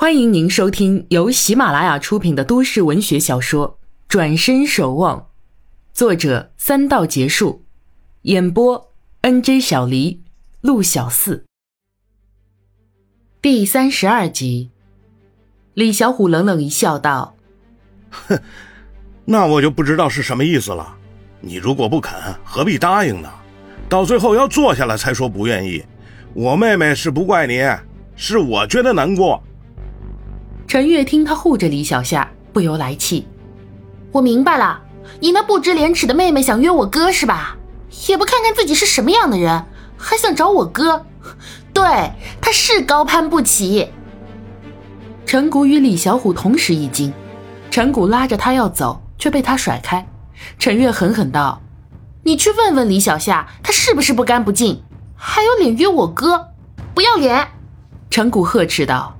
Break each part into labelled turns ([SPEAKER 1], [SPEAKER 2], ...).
[SPEAKER 1] 欢迎您收听由喜马拉雅出品的都市文学小说《转身守望》，作者三道结束，演播 N J 小黎、陆小四。第三十二集，李小虎冷冷一笑，道：“
[SPEAKER 2] 哼，那我就不知道是什么意思了。你如果不肯，何必答应呢？到最后要坐下来才说不愿意。我妹妹是不怪你，是我觉得难过。”
[SPEAKER 1] 陈月听他护着李小夏，不由来气。
[SPEAKER 3] 我明白了，你那不知廉耻的妹妹想约我哥是吧？也不看看自己是什么样的人，还想找我哥？对，他是高攀不起。
[SPEAKER 1] 陈谷与李小虎同时一惊，陈谷拉着他要走，却被他甩开。陈月狠狠道：“
[SPEAKER 3] 你去问问李小夏，他是不是不干不净？还有脸约我哥？不要脸！”
[SPEAKER 1] 陈谷呵斥道。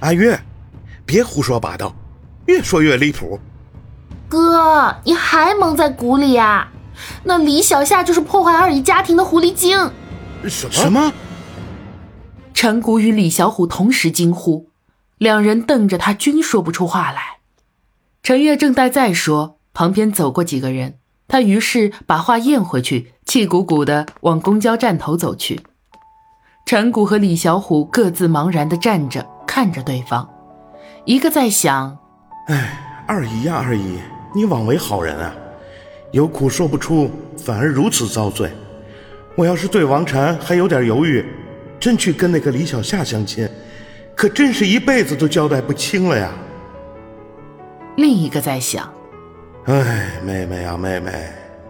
[SPEAKER 2] 阿月，别胡说八道，越说越离谱。
[SPEAKER 3] 哥，你还蒙在鼓里呀？那李小夏就是破坏二姨家庭的狐狸精。
[SPEAKER 2] 什么？什么？
[SPEAKER 1] 陈谷与李小虎同时惊呼，两人瞪着他，均说不出话来。陈月正待再说，旁边走过几个人，他于是把话咽回去，气鼓鼓的往公交站头走去。陈谷和李小虎各自茫然的站着。看着对方，一个在想：“
[SPEAKER 2] 哎，二姨呀，二姨，你枉为好人啊，有苦说不出，反而如此遭罪。我要是对王禅还有点犹豫，真去跟那个李小夏相亲，可真是一辈子都交代不清了呀。”
[SPEAKER 1] 另一个在想：“
[SPEAKER 2] 哎，妹妹呀，妹妹，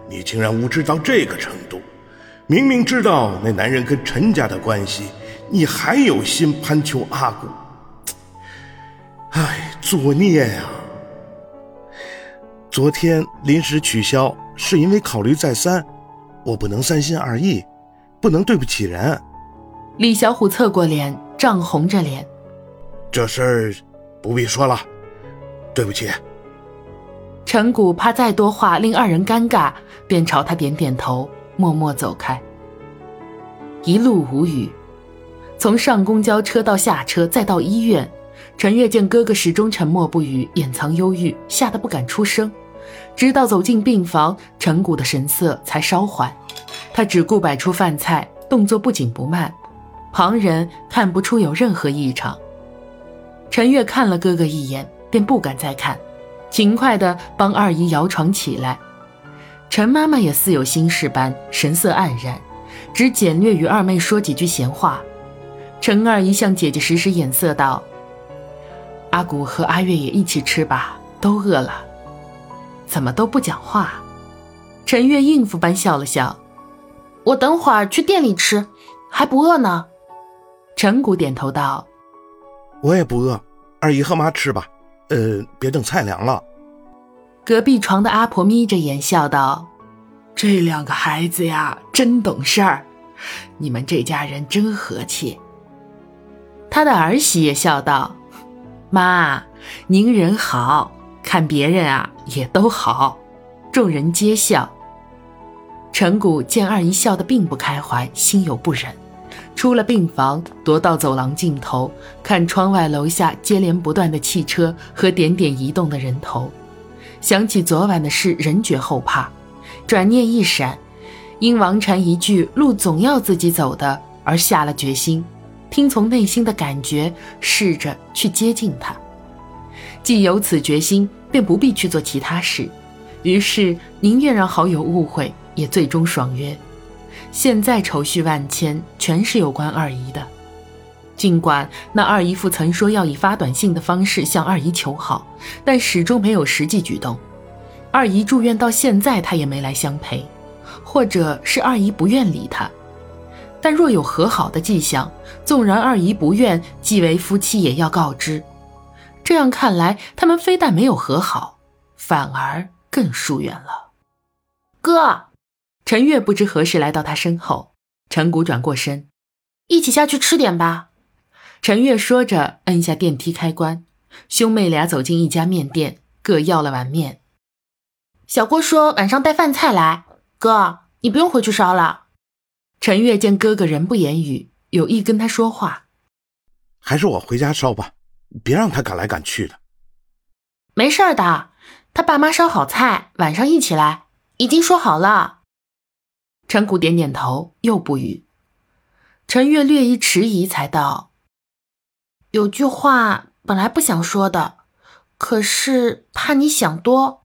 [SPEAKER 2] 你竟然无知到这个程度，明明知道那男人跟陈家的关系，你还有心攀求阿古。”唉，作孽呀！昨天临时取消是因为考虑再三，我不能三心二意，不能对不起人。
[SPEAKER 1] 李小虎侧过脸，涨红着脸。
[SPEAKER 2] 这事儿不必说了，对不起。
[SPEAKER 1] 陈谷怕再多话令二人尴尬，便朝他点点头，默默走开。一路无语，从上公交车到下车，再到医院。陈月见哥哥始终沉默不语，掩藏忧郁，吓得不敢出声。直到走进病房，陈谷的神色才稍缓。他只顾摆出饭菜，动作不紧不慢，旁人看不出有任何异常。陈月看了哥哥一眼，便不敢再看，勤快地帮二姨摇床起来。陈妈妈也似有心事般，神色黯然，只简略与二妹说几句闲话。陈二姨向姐姐使使眼色，道。阿古和阿月也一起吃吧，都饿了。怎么都不讲话？陈月应付般笑了笑。
[SPEAKER 3] 我等会儿去店里吃，还不饿呢。
[SPEAKER 1] 陈谷点头道：“
[SPEAKER 2] 我也不饿，二姨和妈吃吧。呃，别等菜凉了。”
[SPEAKER 1] 隔壁床的阿婆眯着眼笑道：“
[SPEAKER 4] 这两个孩子呀，真懂事儿，你们这家人真和气。”
[SPEAKER 1] 他的儿媳也笑道。妈，您人好，看别人啊也都好。众人皆笑。陈谷见二姨笑得并不开怀，心有不忍，出了病房，踱到走廊尽头，看窗外楼下接连不断的汽车和点点移动的人头，想起昨晚的事，仍觉后怕。转念一闪，因王禅一句“路总要自己走的”而下了决心。听从内心的感觉，试着去接近他。既有此决心，便不必去做其他事。于是宁愿让好友误会，也最终爽约。现在愁绪万千，全是有关二姨的。尽管那二姨父曾说要以发短信的方式向二姨求好，但始终没有实际举动。二姨住院到现在，他也没来相陪，或者是二姨不愿理他。但若有和好的迹象，纵然二姨不愿，既为夫妻也要告知。这样看来，他们非但没有和好，反而更疏远了。
[SPEAKER 3] 哥，
[SPEAKER 1] 陈月不知何时来到他身后，陈谷转过身，
[SPEAKER 3] 一起下去吃点吧。
[SPEAKER 1] 陈月说着，摁下电梯开关，兄妹俩走进一家面店，各要了碗面。
[SPEAKER 3] 小郭说晚上带饭菜来，哥，你不用回去烧了。
[SPEAKER 1] 陈月见哥哥人不言语，有意跟他说话，
[SPEAKER 2] 还是我回家烧吧，别让他赶来赶去的。
[SPEAKER 3] 没事儿的，他爸妈烧好菜，晚上一起来，已经说好了。
[SPEAKER 1] 陈谷点点头，又不语。陈月略一迟疑，才道：“
[SPEAKER 3] 有句话本来不想说的，可是怕你想多。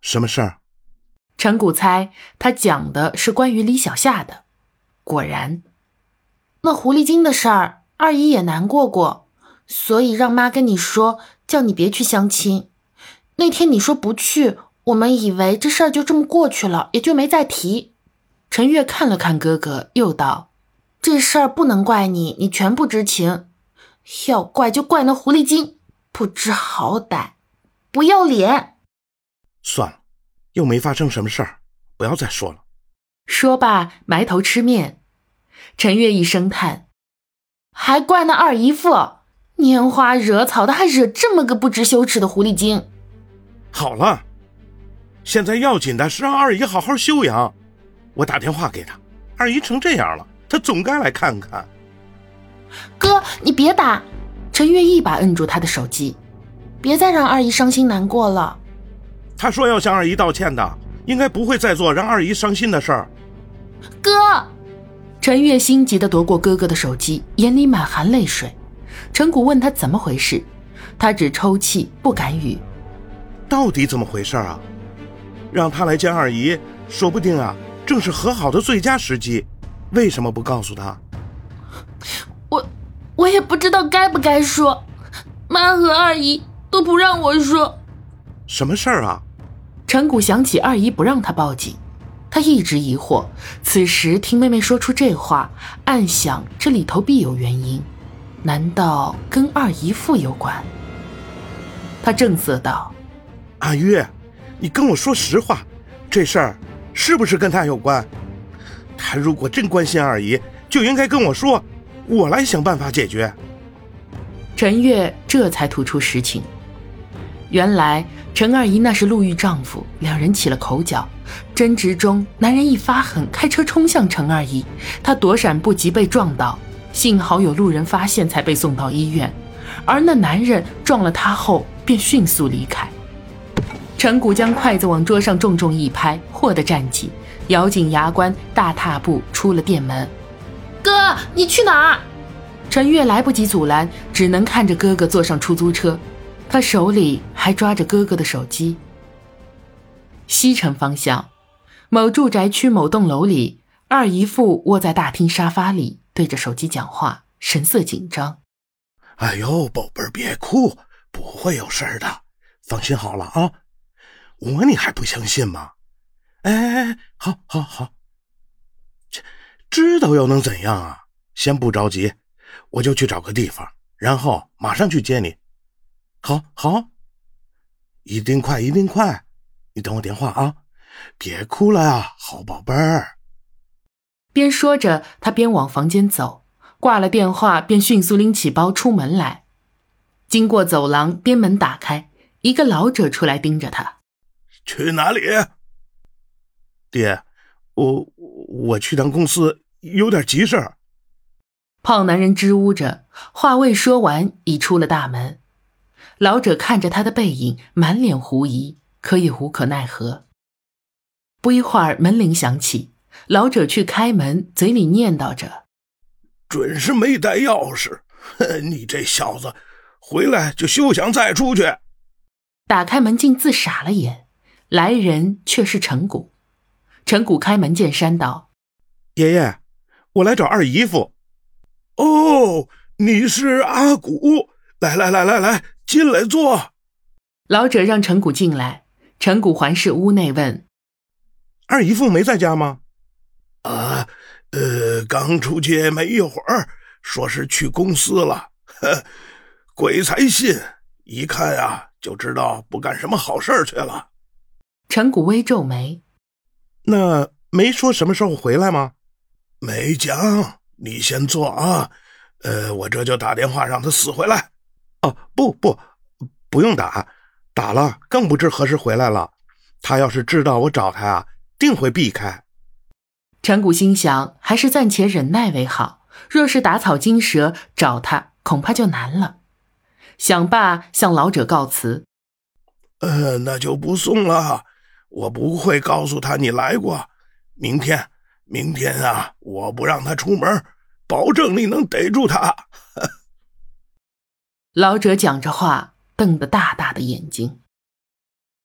[SPEAKER 2] 什么事儿？”
[SPEAKER 1] 陈谷猜他讲的是关于李小夏的。果然，
[SPEAKER 3] 那狐狸精的事儿，二姨也难过过，所以让妈跟你说，叫你别去相亲。那天你说不去，我们以为这事儿就这么过去了，也就没再提。
[SPEAKER 1] 陈月看了看哥哥，又道。
[SPEAKER 3] 这事儿不能怪你，你全不知情。要怪就怪那狐狸精，不知好歹，不要脸。
[SPEAKER 2] 算了，又没发生什么事儿，不要再说了。
[SPEAKER 1] 说罢，埋头吃面。陈月一声叹：“
[SPEAKER 3] 还怪那二姨夫，拈花惹草的，还惹这么个不知羞耻的狐狸精。”
[SPEAKER 2] 好了，现在要紧的是让二姨好好休养。我打电话给她，二姨成这样了。他总该来看看。
[SPEAKER 3] 哥，你别打！
[SPEAKER 1] 陈月一把摁住他的手机，
[SPEAKER 3] 别再让二姨伤心难过了。
[SPEAKER 2] 他说要向二姨道歉的，应该不会再做让二姨伤心的事儿。
[SPEAKER 3] 哥，
[SPEAKER 1] 陈月心急的夺过哥哥的手机，眼里满含泪水。陈谷问他怎么回事，他只抽泣，不敢语。
[SPEAKER 2] 到底怎么回事啊？让他来见二姨，说不定啊，正是和好的最佳时机。为什么不告诉他？
[SPEAKER 3] 我我也不知道该不该说，妈和二姨都不让我说。
[SPEAKER 2] 什么事儿啊？
[SPEAKER 1] 陈谷想起二姨不让他报警，他一直疑惑。此时听妹妹说出这话，暗想这里头必有原因，难道跟二姨父有关？他正色道：“
[SPEAKER 2] 阿月，你跟我说实话，这事儿是不是跟他有关？”他如果真关心二姨，就应该跟我说，我来想办法解决。
[SPEAKER 1] 陈月这才吐出实情。原来陈二姨那是路遇丈夫，两人起了口角，争执中，男人一发狠，开车冲向陈二姨，她躲闪不及被撞倒，幸好有路人发现才被送到医院，而那男人撞了她后便迅速离开。陈谷将筷子往桌上重重一拍，霍地站起。咬紧牙关，大踏步出了店门。
[SPEAKER 3] 哥，你去哪儿？
[SPEAKER 1] 陈月来不及阻拦，只能看着哥哥坐上出租车，他手里还抓着哥哥的手机。西城方向，某住宅区某栋楼里，二姨父窝在大厅沙发里，对着手机讲话，神色紧张。
[SPEAKER 2] 哎呦，宝贝儿，别哭，不会有事的，放心好了啊。我你还不相信吗？哎哎哎，好，好，好。这知道又能怎样啊？先不着急，我就去找个地方，然后马上去接你。好，好，一定快，一定快。你等我电话啊！别哭了啊，好宝贝儿。
[SPEAKER 1] 边说着，他边往房间走，挂了电话，便迅速拎起包出门来。经过走廊，边门打开，一个老者出来盯着他。
[SPEAKER 2] 去哪里？爹，我我去趟公司，有点急事儿。
[SPEAKER 1] 胖男人支吾着，话未说完，已出了大门。老者看着他的背影，满脸狐疑，可也无可奈何。不一会儿，门铃响起，老者去开门，嘴里念叨着：“
[SPEAKER 2] 准是没带钥匙，你这小子，回来就休想再出去。”
[SPEAKER 1] 打开门，竟自傻了眼，来人却是陈谷。陈谷开门见山道：“
[SPEAKER 2] 爷爷，我来找二姨夫。”“哦，你是阿谷，来来来来来，进来坐。”
[SPEAKER 1] 老者让陈谷进来。陈谷环视屋内问：“
[SPEAKER 2] 二姨父没在家吗？”“啊，呃，刚出去没一会儿，说是去公司了。呵，鬼才信！一看啊，就知道不干什么好事去了。”
[SPEAKER 1] 陈谷微皱眉。
[SPEAKER 2] 那没说什么时候回来吗？没讲，你先坐啊。呃，我这就打电话让他死回来。哦，不不，不用打，打了更不知何时回来了。他要是知道我找他啊，定会避开。
[SPEAKER 1] 陈谷心想，还是暂且忍耐为好。若是打草惊蛇，找他恐怕就难了。想罢，向老者告辞。
[SPEAKER 2] 呃，那就不送了。我不会告诉他你来过。明天，明天啊，我不让他出门，保证你能逮住他。
[SPEAKER 1] 老者讲着话瞪得大大的眼睛。